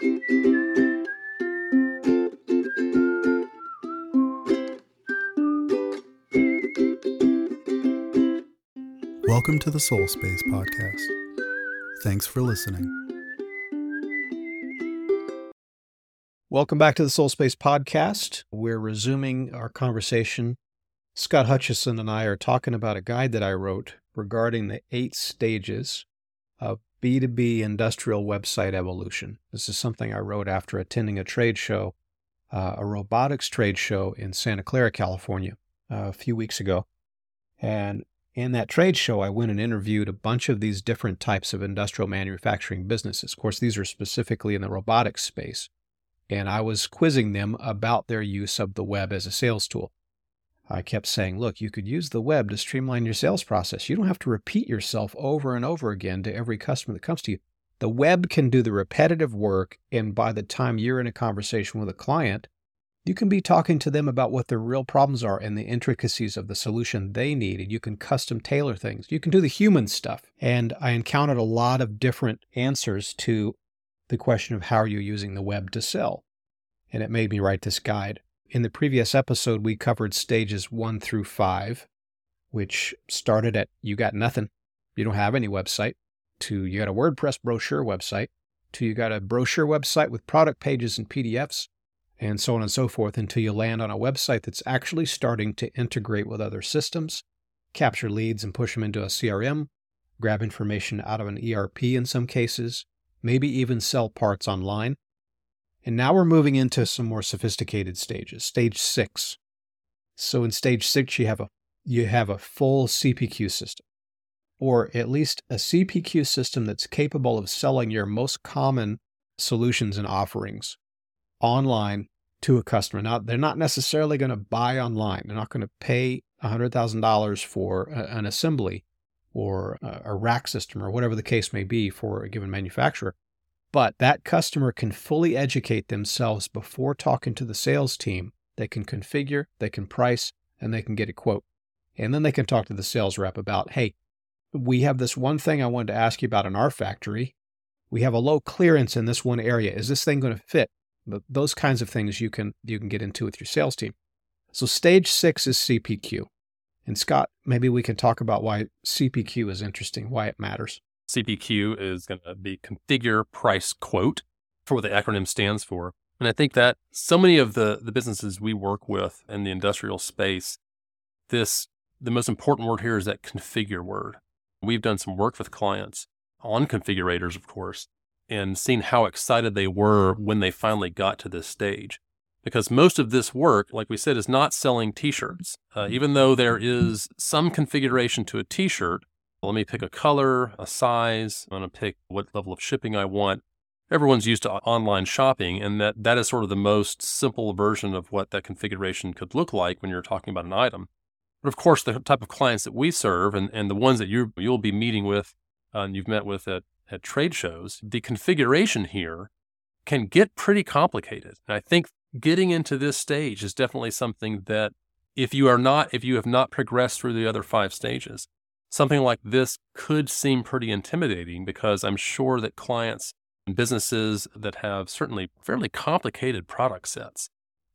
Welcome to the Solspace Podcast. Thanks for listening. Welcome back to the Solspace Podcast. We're resuming our conversation. Scott Hutchison and I are talking about a guide that I wrote regarding the eight stages of B2B industrial website evolution. This is something I wrote after attending a trade show, uh, a robotics trade show in Santa Clara, California, uh, a few weeks ago. And in that trade show, I went and interviewed a bunch of these different types of industrial manufacturing businesses. Of course, these are specifically in the robotics space. And I was quizzing them about their use of the web as a sales tool. I kept saying, look, you could use the web to streamline your sales process. You don't have to repeat yourself over and over again to every customer that comes to you. The web can do the repetitive work. And by the time you're in a conversation with a client, you can be talking to them about what their real problems are and the intricacies of the solution they need. And you can custom tailor things. You can do the human stuff. And I encountered a lot of different answers to the question of how are you using the web to sell. And it made me write this guide. In the previous episode, we covered stages one through five, which started at you got nothing, you don't have any website, to you got a WordPress brochure website, to you got a brochure website with product pages and PDFs, and so on and so forth until you land on a website that's actually starting to integrate with other systems, capture leads and push them into a CRM, grab information out of an ERP in some cases, maybe even sell parts online. And now we're moving into some more sophisticated stages. Stage 6. So in stage 6 you have a you have a full CPQ system or at least a CPQ system that's capable of selling your most common solutions and offerings online to a customer. Now, they're not necessarily going to buy online. They're not going to pay $100,000 for a, an assembly or a, a rack system or whatever the case may be for a given manufacturer. But that customer can fully educate themselves before talking to the sales team. They can configure, they can price, and they can get a quote. And then they can talk to the sales rep about, hey, we have this one thing I wanted to ask you about in our factory. We have a low clearance in this one area. Is this thing going to fit? Those kinds of things you can you can get into with your sales team. So stage six is CPQ. And Scott, maybe we can talk about why CPQ is interesting, why it matters. CPQ is going to be configure price quote for what the acronym stands for. And I think that so many of the, the businesses we work with in the industrial space, this the most important word here is that configure word. We've done some work with clients on configurators, of course, and seen how excited they were when they finally got to this stage. Because most of this work, like we said, is not selling t shirts. Uh, even though there is some configuration to a t shirt, let me pick a color, a size, I'm going to pick what level of shipping I want. Everyone's used to online shopping, and that, that is sort of the most simple version of what that configuration could look like when you're talking about an item. But of course, the type of clients that we serve and, and the ones that you you'll be meeting with uh, and you've met with at at trade shows, the configuration here can get pretty complicated. And I think getting into this stage is definitely something that if you are not, if you have not progressed through the other five stages, something like this could seem pretty intimidating because I'm sure that clients and businesses that have certainly fairly complicated product sets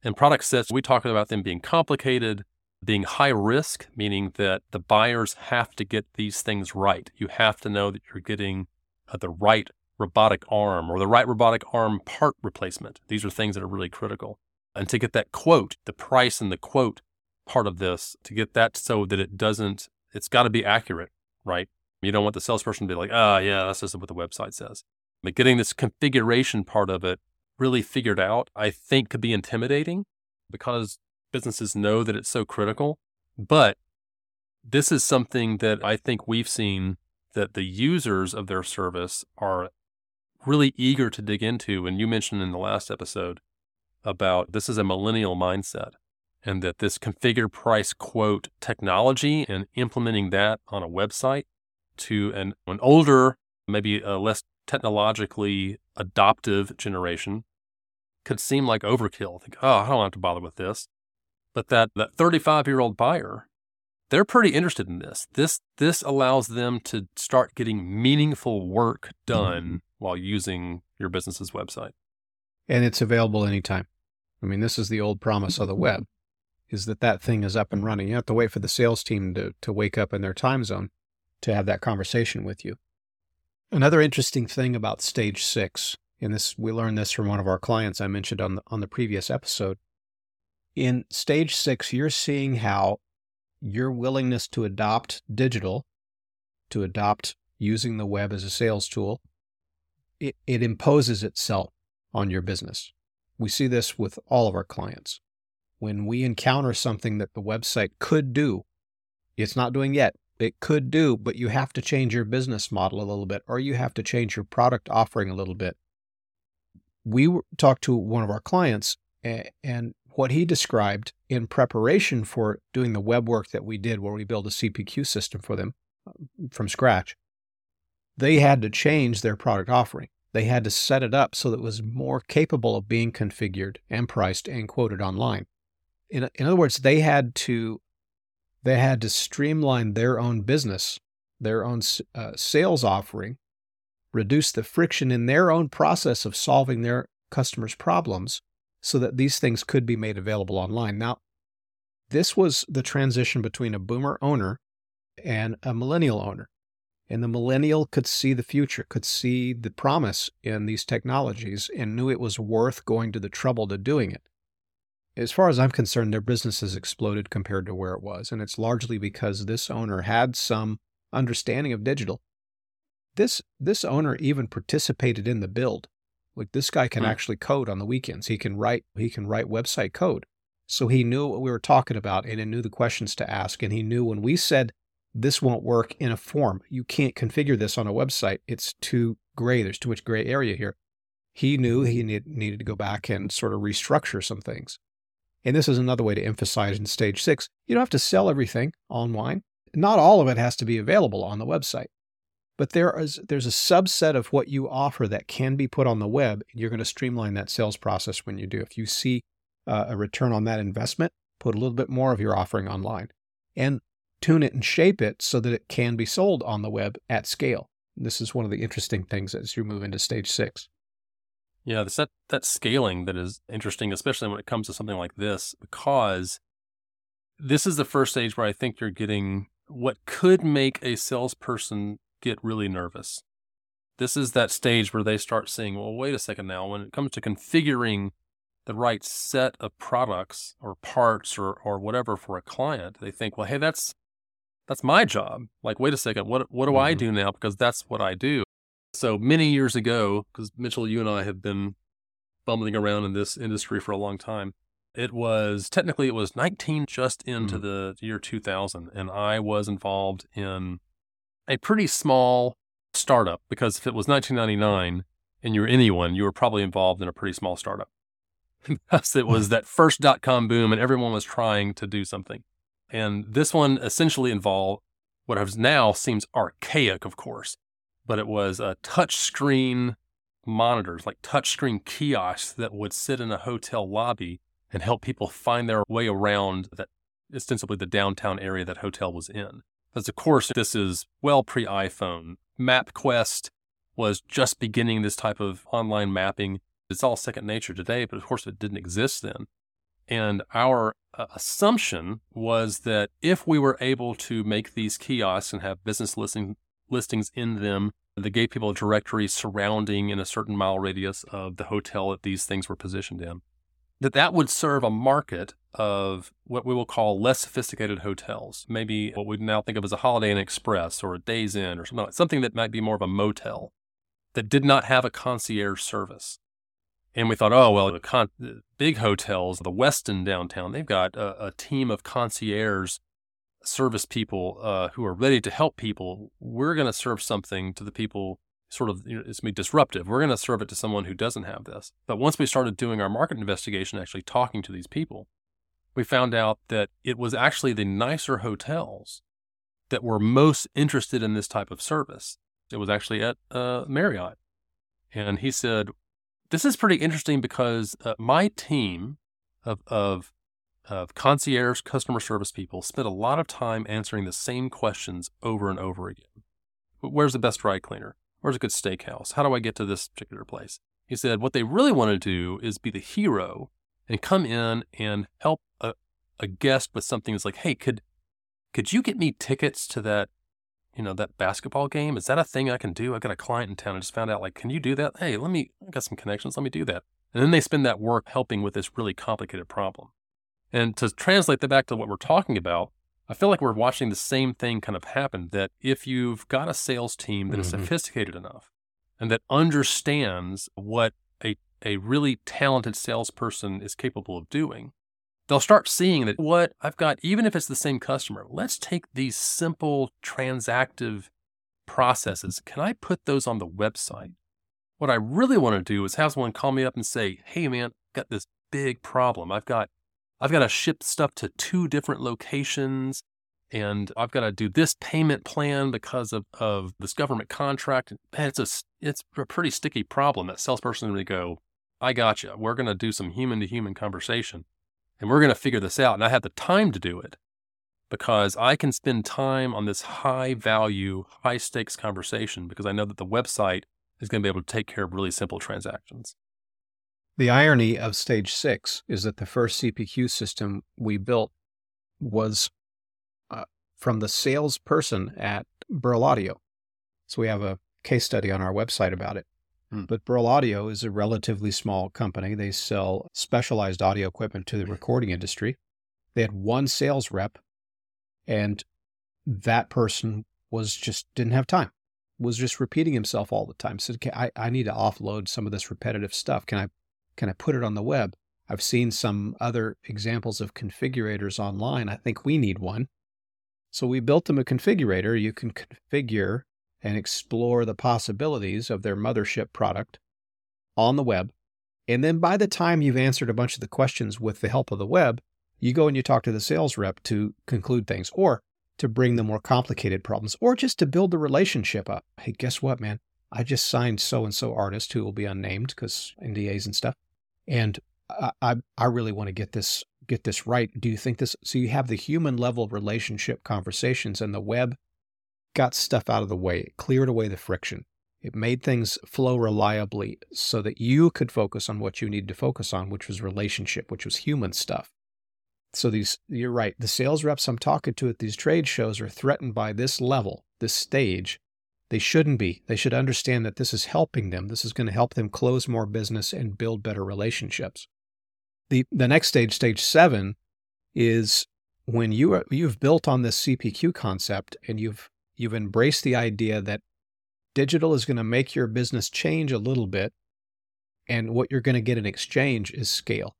and product sets, we talk about them being complicated, being high risk, meaning that the buyers have to get these things right. You have to know that you're getting uh, the right robotic arm or the right robotic arm part replacement. These are things that are really critical. And to get that quote, the price and the quote part of this, to get that so that it doesn't, it's got to be accurate, right? You don't want the salesperson to be like, oh, yeah, that's just what the website says. But getting this configuration part of it really figured out, I think could be intimidating because businesses know that it's so critical. But this is something that I think we've seen that the users of their service are really eager to dig into. And you mentioned in the last episode about this is a millennial mindset and that this configure price quote technology and implementing that on a website to an, an older, maybe a less technologically adoptive generation could seem like overkill. Think, oh, I don't have to bother with this. But that, that 35 year old buyer they're pretty interested in this. This this allows them to start getting meaningful work done mm-hmm. while using your business's website. and it's available anytime. I mean, this is the old promise of the web is that that thing is up and running. You have to wait for the sales team to, to wake up in their time zone to have that conversation with you. Another interesting thing about stage six, and this we learned this from one of our clients I mentioned on the, on the previous episode. In stage six, you're seeing how your willingness to adopt digital, to adopt using the web as a sales tool, it, it imposes itself on your business. We see this with all of our clients. When we encounter something that the website could do, it's not doing yet, it could do, but you have to change your business model a little bit, or you have to change your product offering a little bit. We talked to one of our clients, and what he described in preparation for doing the web work that we did, where we built a CPQ system for them uh, from scratch, they had to change their product offering. They had to set it up so that it was more capable of being configured and priced and quoted online. In, in other words, they had to they had to streamline their own business, their own uh, sales offering, reduce the friction in their own process of solving their customers' problems so that these things could be made available online. Now, this was the transition between a boomer owner and a millennial owner. And the millennial could see the future, could see the promise in these technologies, and knew it was worth going to the trouble to doing it as far as I'm concerned, their business has exploded compared to where it was. And it's largely because this owner had some understanding of digital. This this owner even participated in the build. Like this guy can hmm. actually code on the weekends. He can write he can write website code. So he knew what we were talking about and he knew the questions to ask. And he knew when we said this won't work in a form, you can't configure this on a website. It's too gray. There's too much gray area here. He knew he need, needed to go back and sort of restructure some things. And this is another way to emphasize in stage six you don't have to sell everything online. Not all of it has to be available on the website. But there is there's a subset of what you offer that can be put on the web. And you're going to streamline that sales process when you do. If you see uh, a return on that investment, put a little bit more of your offering online and tune it and shape it so that it can be sold on the web at scale. This is one of the interesting things as you move into stage six. Yeah, it's that, that scaling that is interesting, especially when it comes to something like this, because this is the first stage where I think you're getting what could make a salesperson get really nervous. This is that stage where they start seeing, well, wait a second now, when it comes to configuring the right set of products or parts or, or whatever for a client, they think, well, hey, that's that's my job. Like, wait a second, what what do mm-hmm. I do now? Because that's what I do. So many years ago, because Mitchell, you and I have been bumbling around in this industry for a long time. It was technically it was 19 just into mm. the year 2000, and I was involved in a pretty small startup because if it was 1999 and you were anyone, you were probably involved in a pretty small startup. because it was that first dot com boom and everyone was trying to do something. And this one essentially involved what has now seems archaic, of course, but it was a touch screen monitors, like touch screen kiosks that would sit in a hotel lobby and help people find their way around that ostensibly the downtown area that hotel was in. As of course, this is well pre iPhone. MapQuest was just beginning this type of online mapping. It's all second nature today, but of course it didn't exist then. And our uh, assumption was that if we were able to make these kiosks and have business listing, listings in them that gave people directory surrounding in a certain mile radius of the hotel that these things were positioned in. That that would serve a market of what we will call less sophisticated hotels, maybe what we now think of as a Holiday Inn Express or a Days Inn or something, like, something that might be more of a motel that did not have a concierge service. And we thought, oh, well, the, con- the big hotels, the Westin downtown, they've got a, a team of concierge service people uh, who are ready to help people, we're going to serve something to the people sort of you know, it's be disruptive. We're going to serve it to someone who doesn't have this. But once we started doing our market investigation, actually talking to these people, we found out that it was actually the nicer hotels that were most interested in this type of service. It was actually at uh, Marriott. And he said, This is pretty interesting because uh, my team of, of of concierge customer service people spend a lot of time answering the same questions over and over again. Where's the best dry cleaner? Where's a good steakhouse? How do I get to this particular place? He said what they really want to do is be the hero and come in and help a, a guest with something that's like, hey, could could you get me tickets to that, you know, that basketball game? Is that a thing I can do? I got a client in town. I just found out, like, can you do that? Hey, let me, I got some connections. Let me do that. And then they spend that work helping with this really complicated problem. And to translate that back to what we're talking about, I feel like we're watching the same thing kind of happen that if you've got a sales team that is Mhm. sophisticated enough and that understands what a, a really talented salesperson is capable of doing, they'll start seeing that what I've got, even if it's the same customer, let's take these simple transactive processes. Can I put those on the website? What I really want to do is have someone call me up and say, "Hey, man, I've got this big problem. I've got, I've got to ship stuff to two different locations, and I've got to do this payment plan because of of this government contract. And it's a, it's a pretty sticky problem. That salesperson would go, "I got you. We're going to do some human to human conversation, and we're going to figure this out." And I have the time to do it because I can spend time on this high value, high stakes conversation because I know that the website is going to be able to take care of really simple transactions. The irony of stage six is that the first CPQ system we built was uh, from the salesperson at Burl Audio. So we have a case study on our website about it. Hmm. But Burl Audio is a relatively small company. They sell specialized audio equipment to the recording industry. They had one sales rep, and that person was just didn't have time was just repeating himself all the time. Said, okay, I, I need to offload some of this repetitive stuff. Can I can I put it on the web? I've seen some other examples of configurators online. I think we need one. So we built them a configurator. You can configure and explore the possibilities of their mothership product on the web. And then by the time you've answered a bunch of the questions with the help of the web, you go and you talk to the sales rep to conclude things or to bring the more complicated problems or just to build the relationship up. Hey, guess what, man? I just signed so and so artist who will be unnamed because NDAs and stuff. And I, I, really want to get this get this right. Do you think this? So you have the human level relationship conversations, and the web got stuff out of the way. It cleared away the friction. It made things flow reliably so that you could focus on what you needed to focus on, which was relationship, which was human stuff. So these, you're right. The sales reps I'm talking to at these trade shows are threatened by this level, this stage. They shouldn't be. They should understand that this is helping them. This is going to help them close more business and build better relationships. The the next stage, stage seven, is when you are you've built on this CPQ concept and you've you've embraced the idea that digital is going to make your business change a little bit, and what you're going to get in exchange is scale.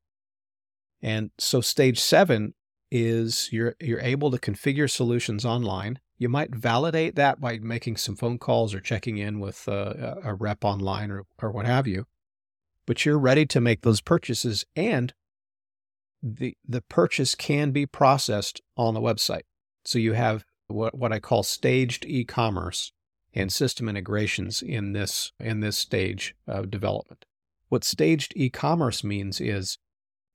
And so stage seven is you're you're able to configure solutions online. You might validate that by making some phone calls or checking in with uh, a rep online or or what have you. But you're ready to make those purchases, and the the purchase can be processed on the website. So you have what what I call staged e-commerce and system integrations in this in this stage of development. What staged e-commerce means is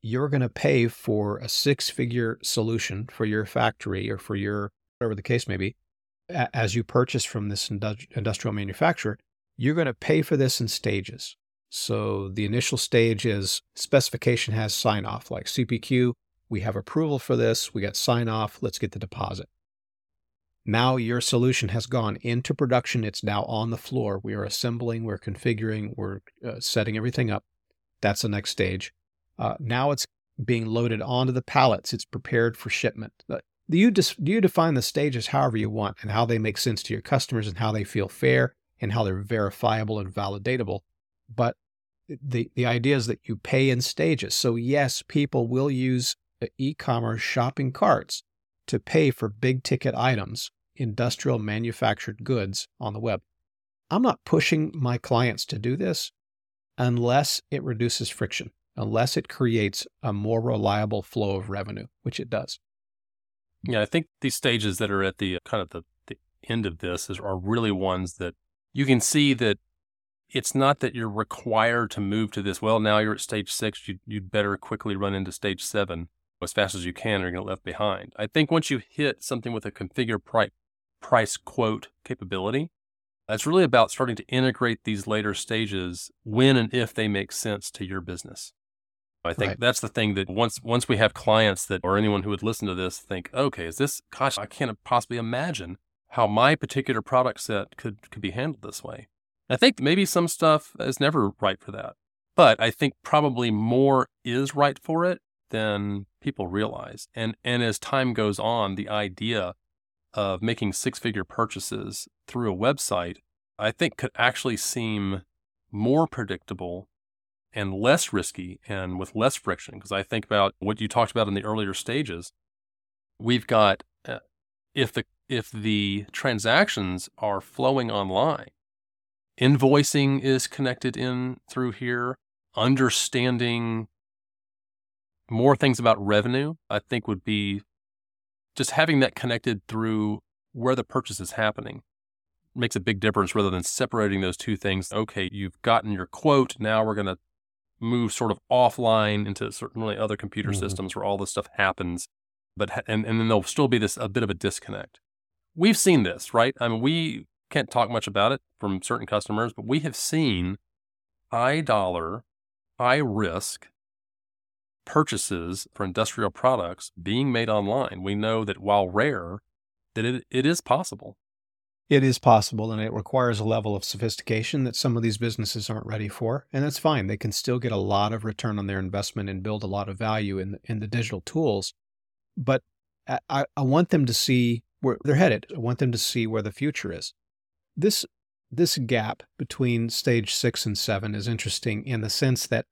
you're going to pay for a six figure solution for your factory or for your, whatever the case may be, a- as you purchase from this indu- industrial manufacturer, you're going to pay for this in stages. So the initial stage is specification has sign off, like CPQ, we have approval for this, we got sign off, let's get the deposit. Now your solution has gone into production, it's now on the floor. We are assembling, we're configuring, we're uh, setting everything up. That's the next stage. Uh, now it's being loaded onto the pallets. It's prepared for shipment. Uh, You, dis- you define the stages however you want and how they make sense to your customers and how they feel fair and how they're verifiable and validatable. But the, the idea is that you pay in stages. So, yes, people will use e commerce shopping carts to pay for big ticket items, industrial manufactured goods on the web. I'm not pushing my clients to do this unless it reduces friction unless it creates a more reliable flow of revenue, which it does. Yeah, I think these stages that are at the kind of the, the end of this is, are really ones that you can see that it's not that you're required to move to this. Well, now you're at stage six, you, you'd better quickly run into stage seven as fast as you can or you're going to get left behind. I think once you hit something with a configure price, price quote capability, It's really about starting to integrate these later stages when and if they make sense to your business. I think Right. that's the thing that once once we have clients that or anyone who would listen to this think, okay, is this gosh, I can't possibly imagine how my particular product set could could be handled this way. I think maybe some stuff is never right for that. But I think probably more is right for it than people realize. And and as time goes on, the idea of making six-figure purchases through a website, I think could actually seem more predictable and less risky and with less friction. Because I think about what you talked about in the earlier stages. We've got uh, if the if the transactions are flowing online, invoicing is connected in through here, understanding more things about revenue, I think would be just having that connected through where the purchase is happening makes a big difference rather than separating those two things. Okay, you've gotten your quote. Now we're going to move sort of offline into certainly other computer Mhm. systems where all this stuff happens. But, and, and then there'll still be this, a bit of a disconnect. We've seen this, right? I mean, we can't talk much about it from certain customers, but we have seen high dollar, high risk purchases for industrial products being made online. We know that while rare, that it, it is possible. It is possible, and it requires a level of sophistication that some of these businesses aren't ready for, and that's fine. They can still get a lot of return on their investment and build a lot of value in in the digital tools. But I- I, I want them to see where they're headed. I want them to see where the future is. This this gap between stage six and seven is interesting in the sense that,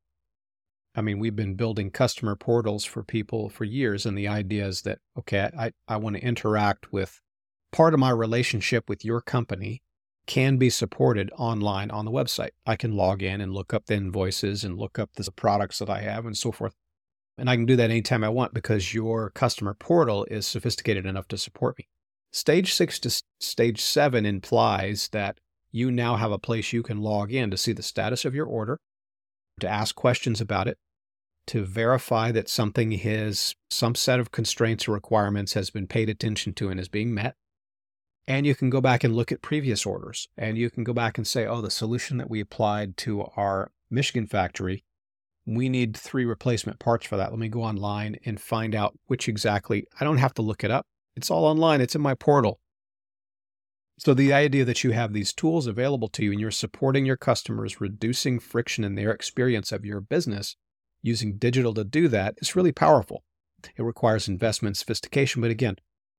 I mean, we've been building customer portals for people for years, and the idea is that okay, I I want to interact with part of my relationship with your company can be supported online on the website. I can log in and look up the invoices and look up the products that I have and so forth. And I can do that anytime I want because your customer portal is sophisticated enough to support me. Stage six to stage seven implies that you now have a place you can log in to see the status of your order, to ask questions about it, to verify that something is some set of constraints or requirements has been paid attention to and is being met. And you can go back and look at previous orders and you can go back and say, oh, the solution that we applied to our Michigan factory, we need three replacement parts for that. Let me go online and find out which exactly. I don't have to look it up. It's all online, it's in my portal. So the idea that you have these tools available to you and you're supporting your customers, reducing friction in their experience of your business using digital to do that is really powerful. It requires investment, sophistication, but again,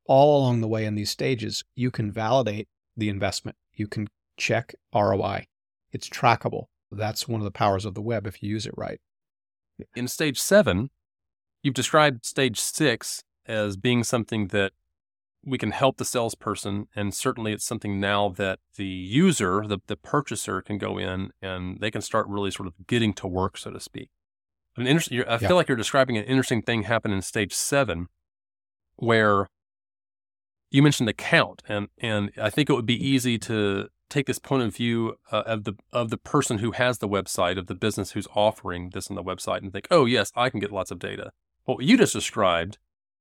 all along the way in these stages, you can validate the investment. You can check ROI. It's trackable. That's one of the powers of the web if you use it right. In stage seven, you've described stage six as being something that we can help the salesperson. And certainly it's something now that the user, the, the purchaser, can go in and they can start really sort of getting to work, so to speak. An interesting, I Yeah. feel like you're describing an interesting thing happen in stage seven where you mentioned the count and and I think it would be easy to take this point of view uh, of the of the person who has the website of the business who's offering this on the website and think, "Oh, yes, I can get lots of data." What you just described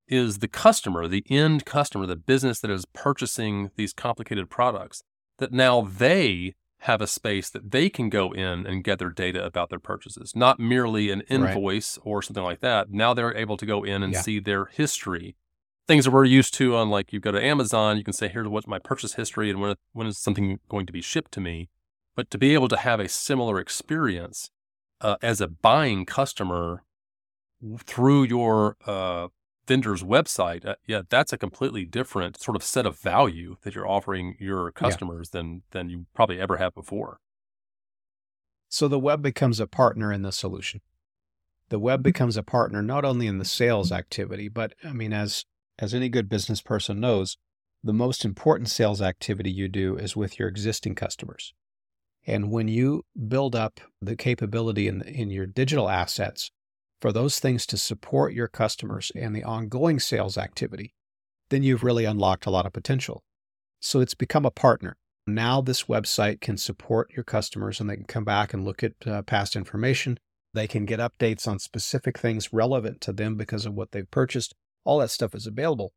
is the customer, the end customer, the business that is purchasing these complicated products that now they have a space that they can go in and gather data about their purchases, not merely an invoice or something like that. Now they're able to go in and Yeah. see their history things that we're used to on like you go to Amazon, you can say, here's what's my purchase history and when, when is something going to be shipped to me. But to be able to have a similar experience uh, as a buying customer through your uh, vendor's website, uh, yeah, that's a completely different sort of set of value that you're offering your customers than than you probably ever have before. So the web becomes a partner in the solution. The web becomes a partner not only in the sales activity, but I mean, as as any good business person knows, the most important sales activity you do is with your existing customers. And when you build up the capability in, in your digital assets for those things to support your customers and the ongoing sales activity, then you've really unlocked a lot of potential. So it's become a partner. Now, this website can support your customers and they can come back and look at uh, past information. They can get updates on specific things relevant to them because of what they've purchased. All that stuff is available.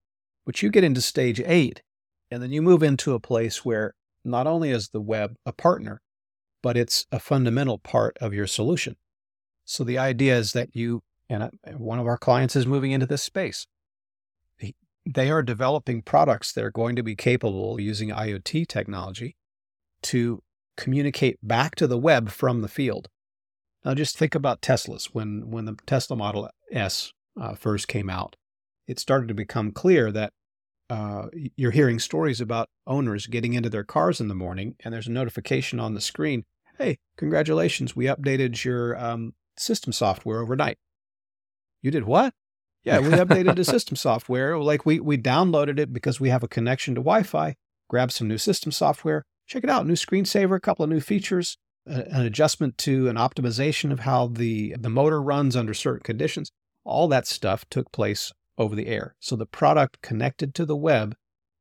But you get into stage eight, and then you move into a place where not only is the web a partner, but it's a fundamental part of your solution. So the idea is that you, and one of our clients is moving into this space. They are developing products that are going to be capable using IoT technology to communicate back to the web from the field. Now, just think about Teslas. When, when the Tesla Model S uh, first came out, it started to become clear that uh, you're hearing stories about owners getting into their cars in the morning and there's a notification on the screen hey congratulations we updated your um, system software overnight. You did what? Yeah we updated the system software. Like we, we downloaded it because we have a connection to wi-fi grab some new system software. Check it out new screensaver a couple of new features an adjustment to an optimization of how the the motor runs under certain conditions. All that stuff took place over the air. So the product connected to the web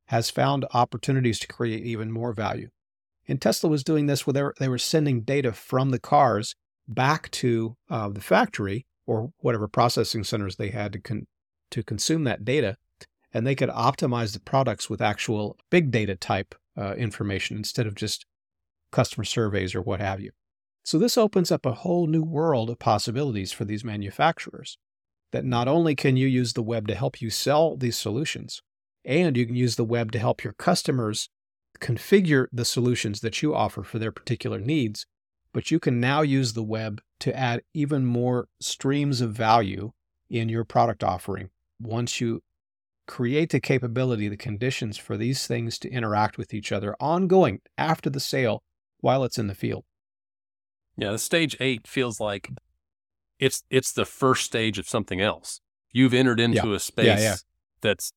has found opportunities to create even more value. And Tesla was doing this where they were sending data from the cars back to uh, the factory or whatever processing centers they had to con- to consume that data, and they could optimize the products with actual big data type uh, information instead of just customer surveys or what have you. So this opens up a whole new world of possibilities for these manufacturers that not only can you use the web to help you sell these solutions, and you can use the web to help your customers configure the solutions that you offer for their particular needs, but you can now use the web to add even more streams of value in your product offering once you create the capability, the conditions for these things to interact with each other ongoing after the sale while it's in the field. Yeah, the stage eight feels like it's it's the first stage of something else. You've entered into yeah. a space yeah, yeah. that's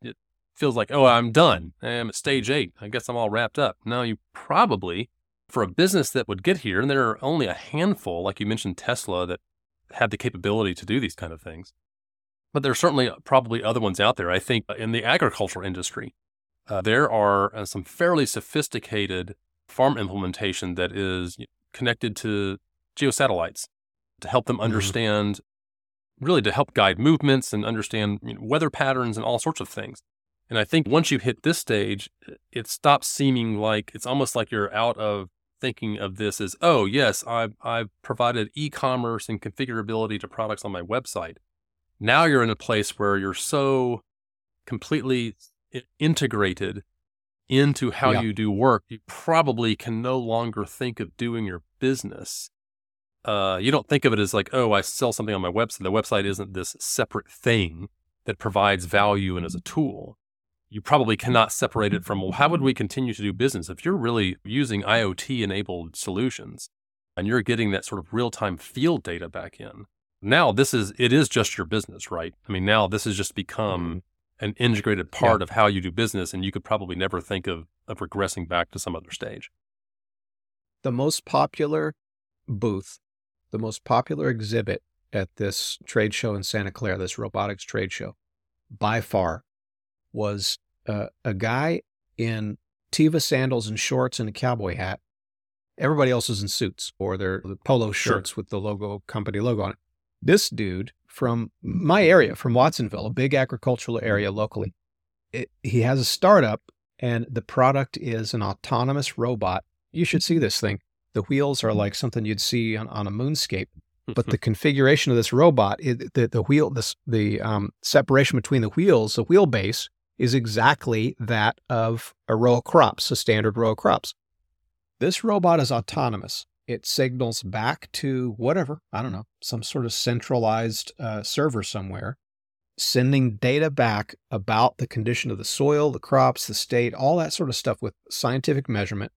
it feels like, oh, I'm done. I'm at stage eight. I guess I'm all wrapped up. No, you probably for a business that would get here, and there are only a handful, like you mentioned Tesla, that have the capability to do these kind of things. But there are certainly probably other ones out there. I think in the agricultural industry, uh, there are uh, some fairly sophisticated farm implementation that is connected to geosatellites to help them mm-hmm. understand, mm-hmm. really to help guide movements and understand you know, weather patterns and all sorts of things. And I think once you hit this stage, it stops seeming like it's almost like you're out of thinking of this as, oh, yes, I've, I've provided e commerce and configurability to products on my website. Now you're in a place where you're so completely integrated into how yeah. you do work, you probably can no longer think of doing your business uh, you don't think of it as like, oh, I sell something on my website. The website isn't this separate thing that provides value and is a tool. You probably cannot separate it from, well, how would we continue to do business? If you're really using IoT enabled solutions and you're getting that sort of real time field data back in, now this is, it is just your business, right? I mean, now this has just become mm-hmm. an integrated part yeah. of how you do business. And you could probably never think of, of regressing back to some other stage. The most popular booth the most popular exhibit at this trade show in Santa Clara, this robotics trade show, by far, was uh, a guy in Tiva sandals and shorts and a cowboy hat. Everybody else is in suits or their polo shirts sure. with the logo, company logo on it. This dude from my area, from Watsonville, a big agricultural area locally, it, he has a startup and the product is an autonomous robot. You should see this thing. The wheels are like something you'd see on, on a moonscape. But the configuration of this robot, it, the, the wheel, this, the um, separation between the wheels, the wheelbase, is exactly that of a row of crops, a standard row of crops. This robot is autonomous. It signals back to whatever, I don't know, some sort of centralized uh, server somewhere, sending data back about the condition of the soil, the crops, the state, all that sort of stuff with scientific measurement.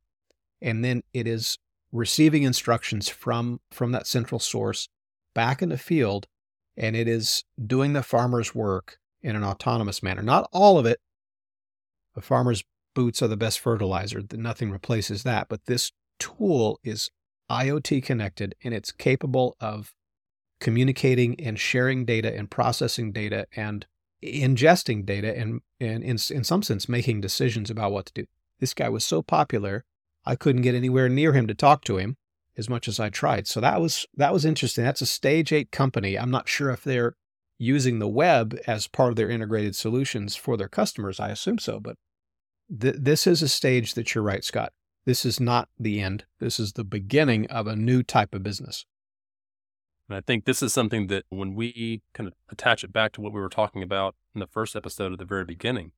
And then it is receiving instructions from from that central source back in the field and it is doing the farmer's work in an autonomous manner. Not all of it the farmer's boots are the best fertilizer nothing replaces that but this tool is iot connected and it's capable of communicating and sharing data and processing data and ingesting data and, and in, in some sense making decisions about what to do. This guy was so popular I couldn't get anywhere near him to talk to him as much as I tried. So that was that was interesting. That's a stage 8 company. I'm not sure if they're using the web as part of their integrated solutions for their customers. I assume so, but th- this is a stage that you're right, Scott. This is not the end. This is the beginning of a new type of business. And I think this is something that when we kind of attach it back to what we were talking about in the first episode at the very beginning,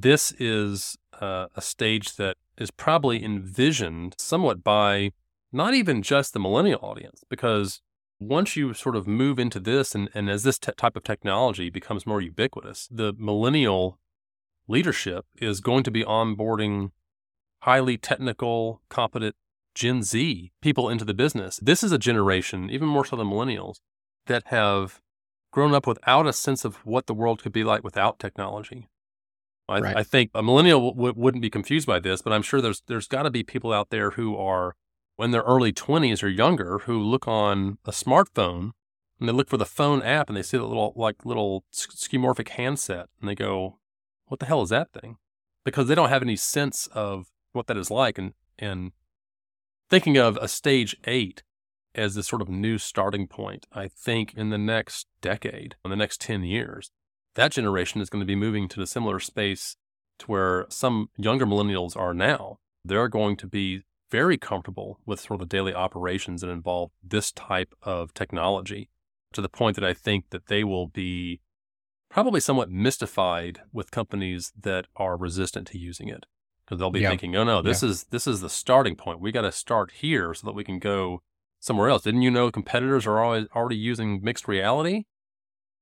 this is uh, a stage that is probably envisioned somewhat by not even just the millennial audience, because once you sort of move into this and, and as this t- type of technology becomes more ubiquitous, the millennial leadership is going to be onboarding highly technical, competent Gen Z people into the business. This is a generation, even more so than millennials, that have grown up without a sense of what the world could be like without technology. I, right. I think a millennial w- wouldn't be confused by this, but I'm sure there's there's got to be people out there who are when they're early 20s or younger who look on a smartphone and they look for the phone app and they see the little like little skeuomorphic handset and they go, "What the hell is that thing?" Because they don't have any sense of what that is like and and thinking of a stage 8 as this sort of new starting point, I think in the next decade, in the next 10 years, that generation is going to be moving to a similar space to where some younger millennials are now. They're going to be very comfortable with sort of the daily operations that involve this type of technology to the point that I think that they will be probably somewhat mystified with companies that are resistant to using it because they'll be yeah. thinking, "Oh no, this yeah. is this is the starting point. We got to start here so that we can go somewhere else." Didn't you know competitors are always already using mixed reality?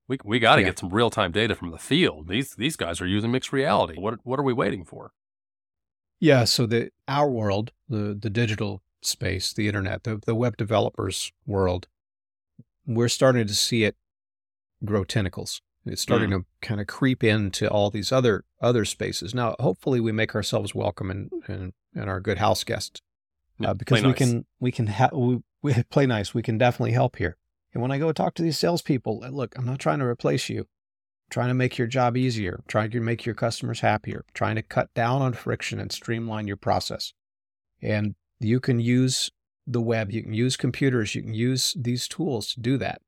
We we got to yeah. get some real time data from the field. These these guys are using mixed reality. What what are we waiting for? Yeah, so the our world, the the digital space, the internet, the the web developers world, we're starting to see it grow tentacles. It's starting mm. to kind of creep into all these other other spaces. Now, hopefully, we make ourselves welcome and and, and our good house guests uh, because we nice. can we can ha- we, we play nice. We can definitely help here. And when I go talk to these salespeople, look, I'm not trying to replace you trying to make your job easier, trying to make your customers happier, trying to cut down on friction and streamline your process. And you can use the web, you can use computers, you can use these tools to do that.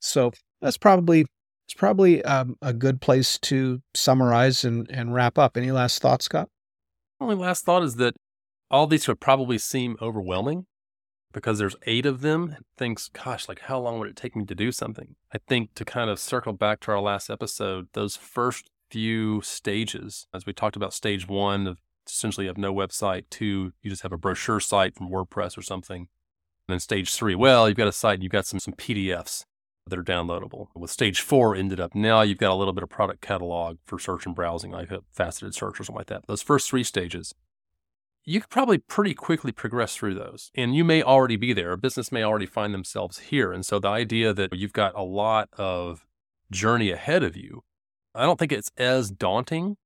So that's probably it's probably um, a good place to summarize and, and wrap up. Any last thoughts, Scott? Only last thought is that all these would probably seem overwhelming because there's eight of them thinks gosh like how long would it take me to do something? I think to kind of circle back to our last episode those first few stages as we talked about stage one of essentially you have no website two you just have a brochure site from wordpress or something. And then stage three well you've got a site and you've got some some pdfs that are downloadable. With stage four ended up now you've got a little bit of product catalog for search and browsing like a faceted search or something like that. Those first three stages you could probably pretty quickly progress through those. And you may already be there. A business may already find themselves here. And so the idea that you've got a lot of journey ahead of you, I don't think it's as daunting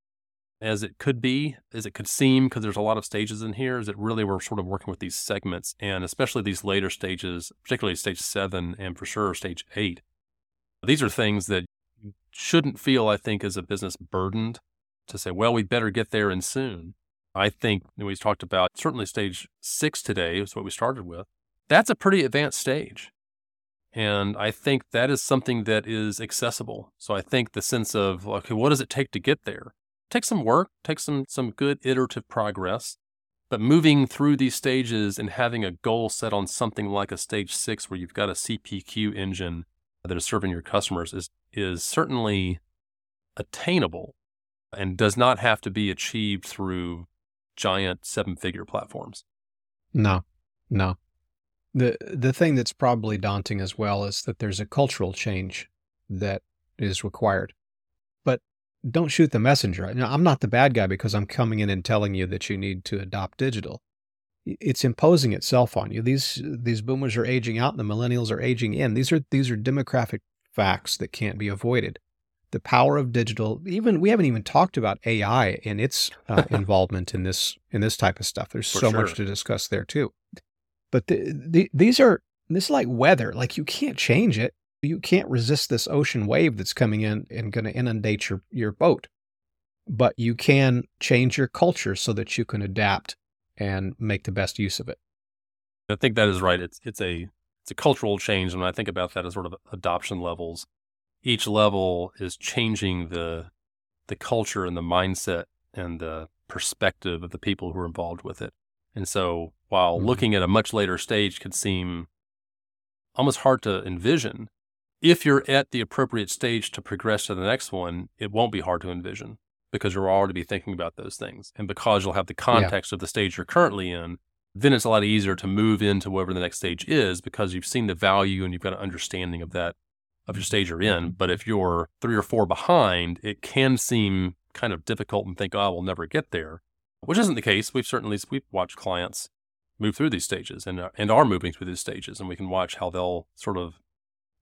as it could be, as it could seem, because there's a lot of stages in here. Is that really we're sort of working with these segments and especially these later stages, particularly stage seven and for sure stage eight. These are things that shouldn't feel, I think, as a business burdened to say, well, we better get there and soon. I think we talked about certainly stage six today is what we started with. That's a pretty advanced stage. And I think that is something that is accessible. So I think the sense of, okay, what does it take to get there? Take some work, take some, some good iterative progress, but moving through these stages and having a goal set on something like a stage six where you've got a CPQ engine that is serving your customers is, is certainly attainable and does not have to be achieved through giant seven figure platforms. No, no. The the thing that's probably daunting as well is that there's a cultural change that is required. But don't shoot the messenger. Now, I'm not the bad guy because I'm coming in and telling you that you need to adopt digital. It's imposing itself on you. These these boomers are aging out and the millennials are aging in. These are these are demographic facts that can't be avoided the power of digital. Even we haven't even talked about ai and its uh, involvement in this in this type of stuff. There's For so sure. much to discuss there too. But the, the, these are this is like weather. Like you can't change it. You can't resist this ocean wave that's coming in and going to inundate your your boat. But you can change your culture so that you can adapt and make the best use of it. I think that is right. It's it's a it's a cultural change and i think about that as sort of adoption levels each level is changing the the culture and the mindset and the perspective of the people who are involved with it. And so while Mhm. looking at a much later stage could seem almost hard to envision, if you're at the appropriate stage to progress to the next one, it won't be hard to envision because you'll already be thinking about those things. And because you'll have the context of the stage you're currently in, then it's a lot easier to move into whatever the next stage is because you've seen the value and you've got an understanding of that of your stage you're in. But if you're three or four behind, it can seem kind of difficult and think, oh, we'll never get there, which isn't the case. We've certainly we've watched clients move through these stages and are- and are moving through these stages, and we can watch how they'll sort of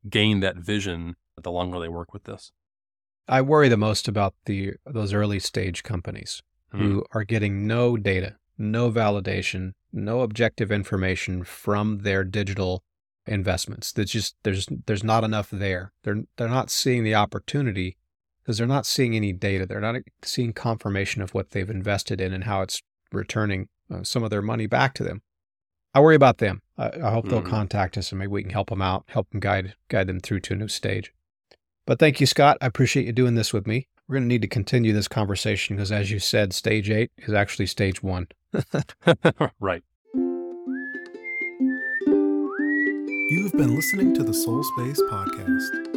gain that vision the longer they work with this. I worry the most about the those early stage companies hmm. who are getting no data, no validation, no objective information from their digital investments. There's just there's there's not enough there. They're they're not seeing the opportunity because they're not seeing any data. They're not seeing confirmation of what they've invested in and how it's returning uh, some of their money back to them. I worry about them. I, I hope they'll Mhm. contact us and maybe we can help them out, help them guide guide them through to a new stage. But thank you, Scott. I appreciate you doing this with me. We're going to need to continue this conversation because, as you said, stage eight is actually stage one. right. You've been listening to the Solspace Podcast.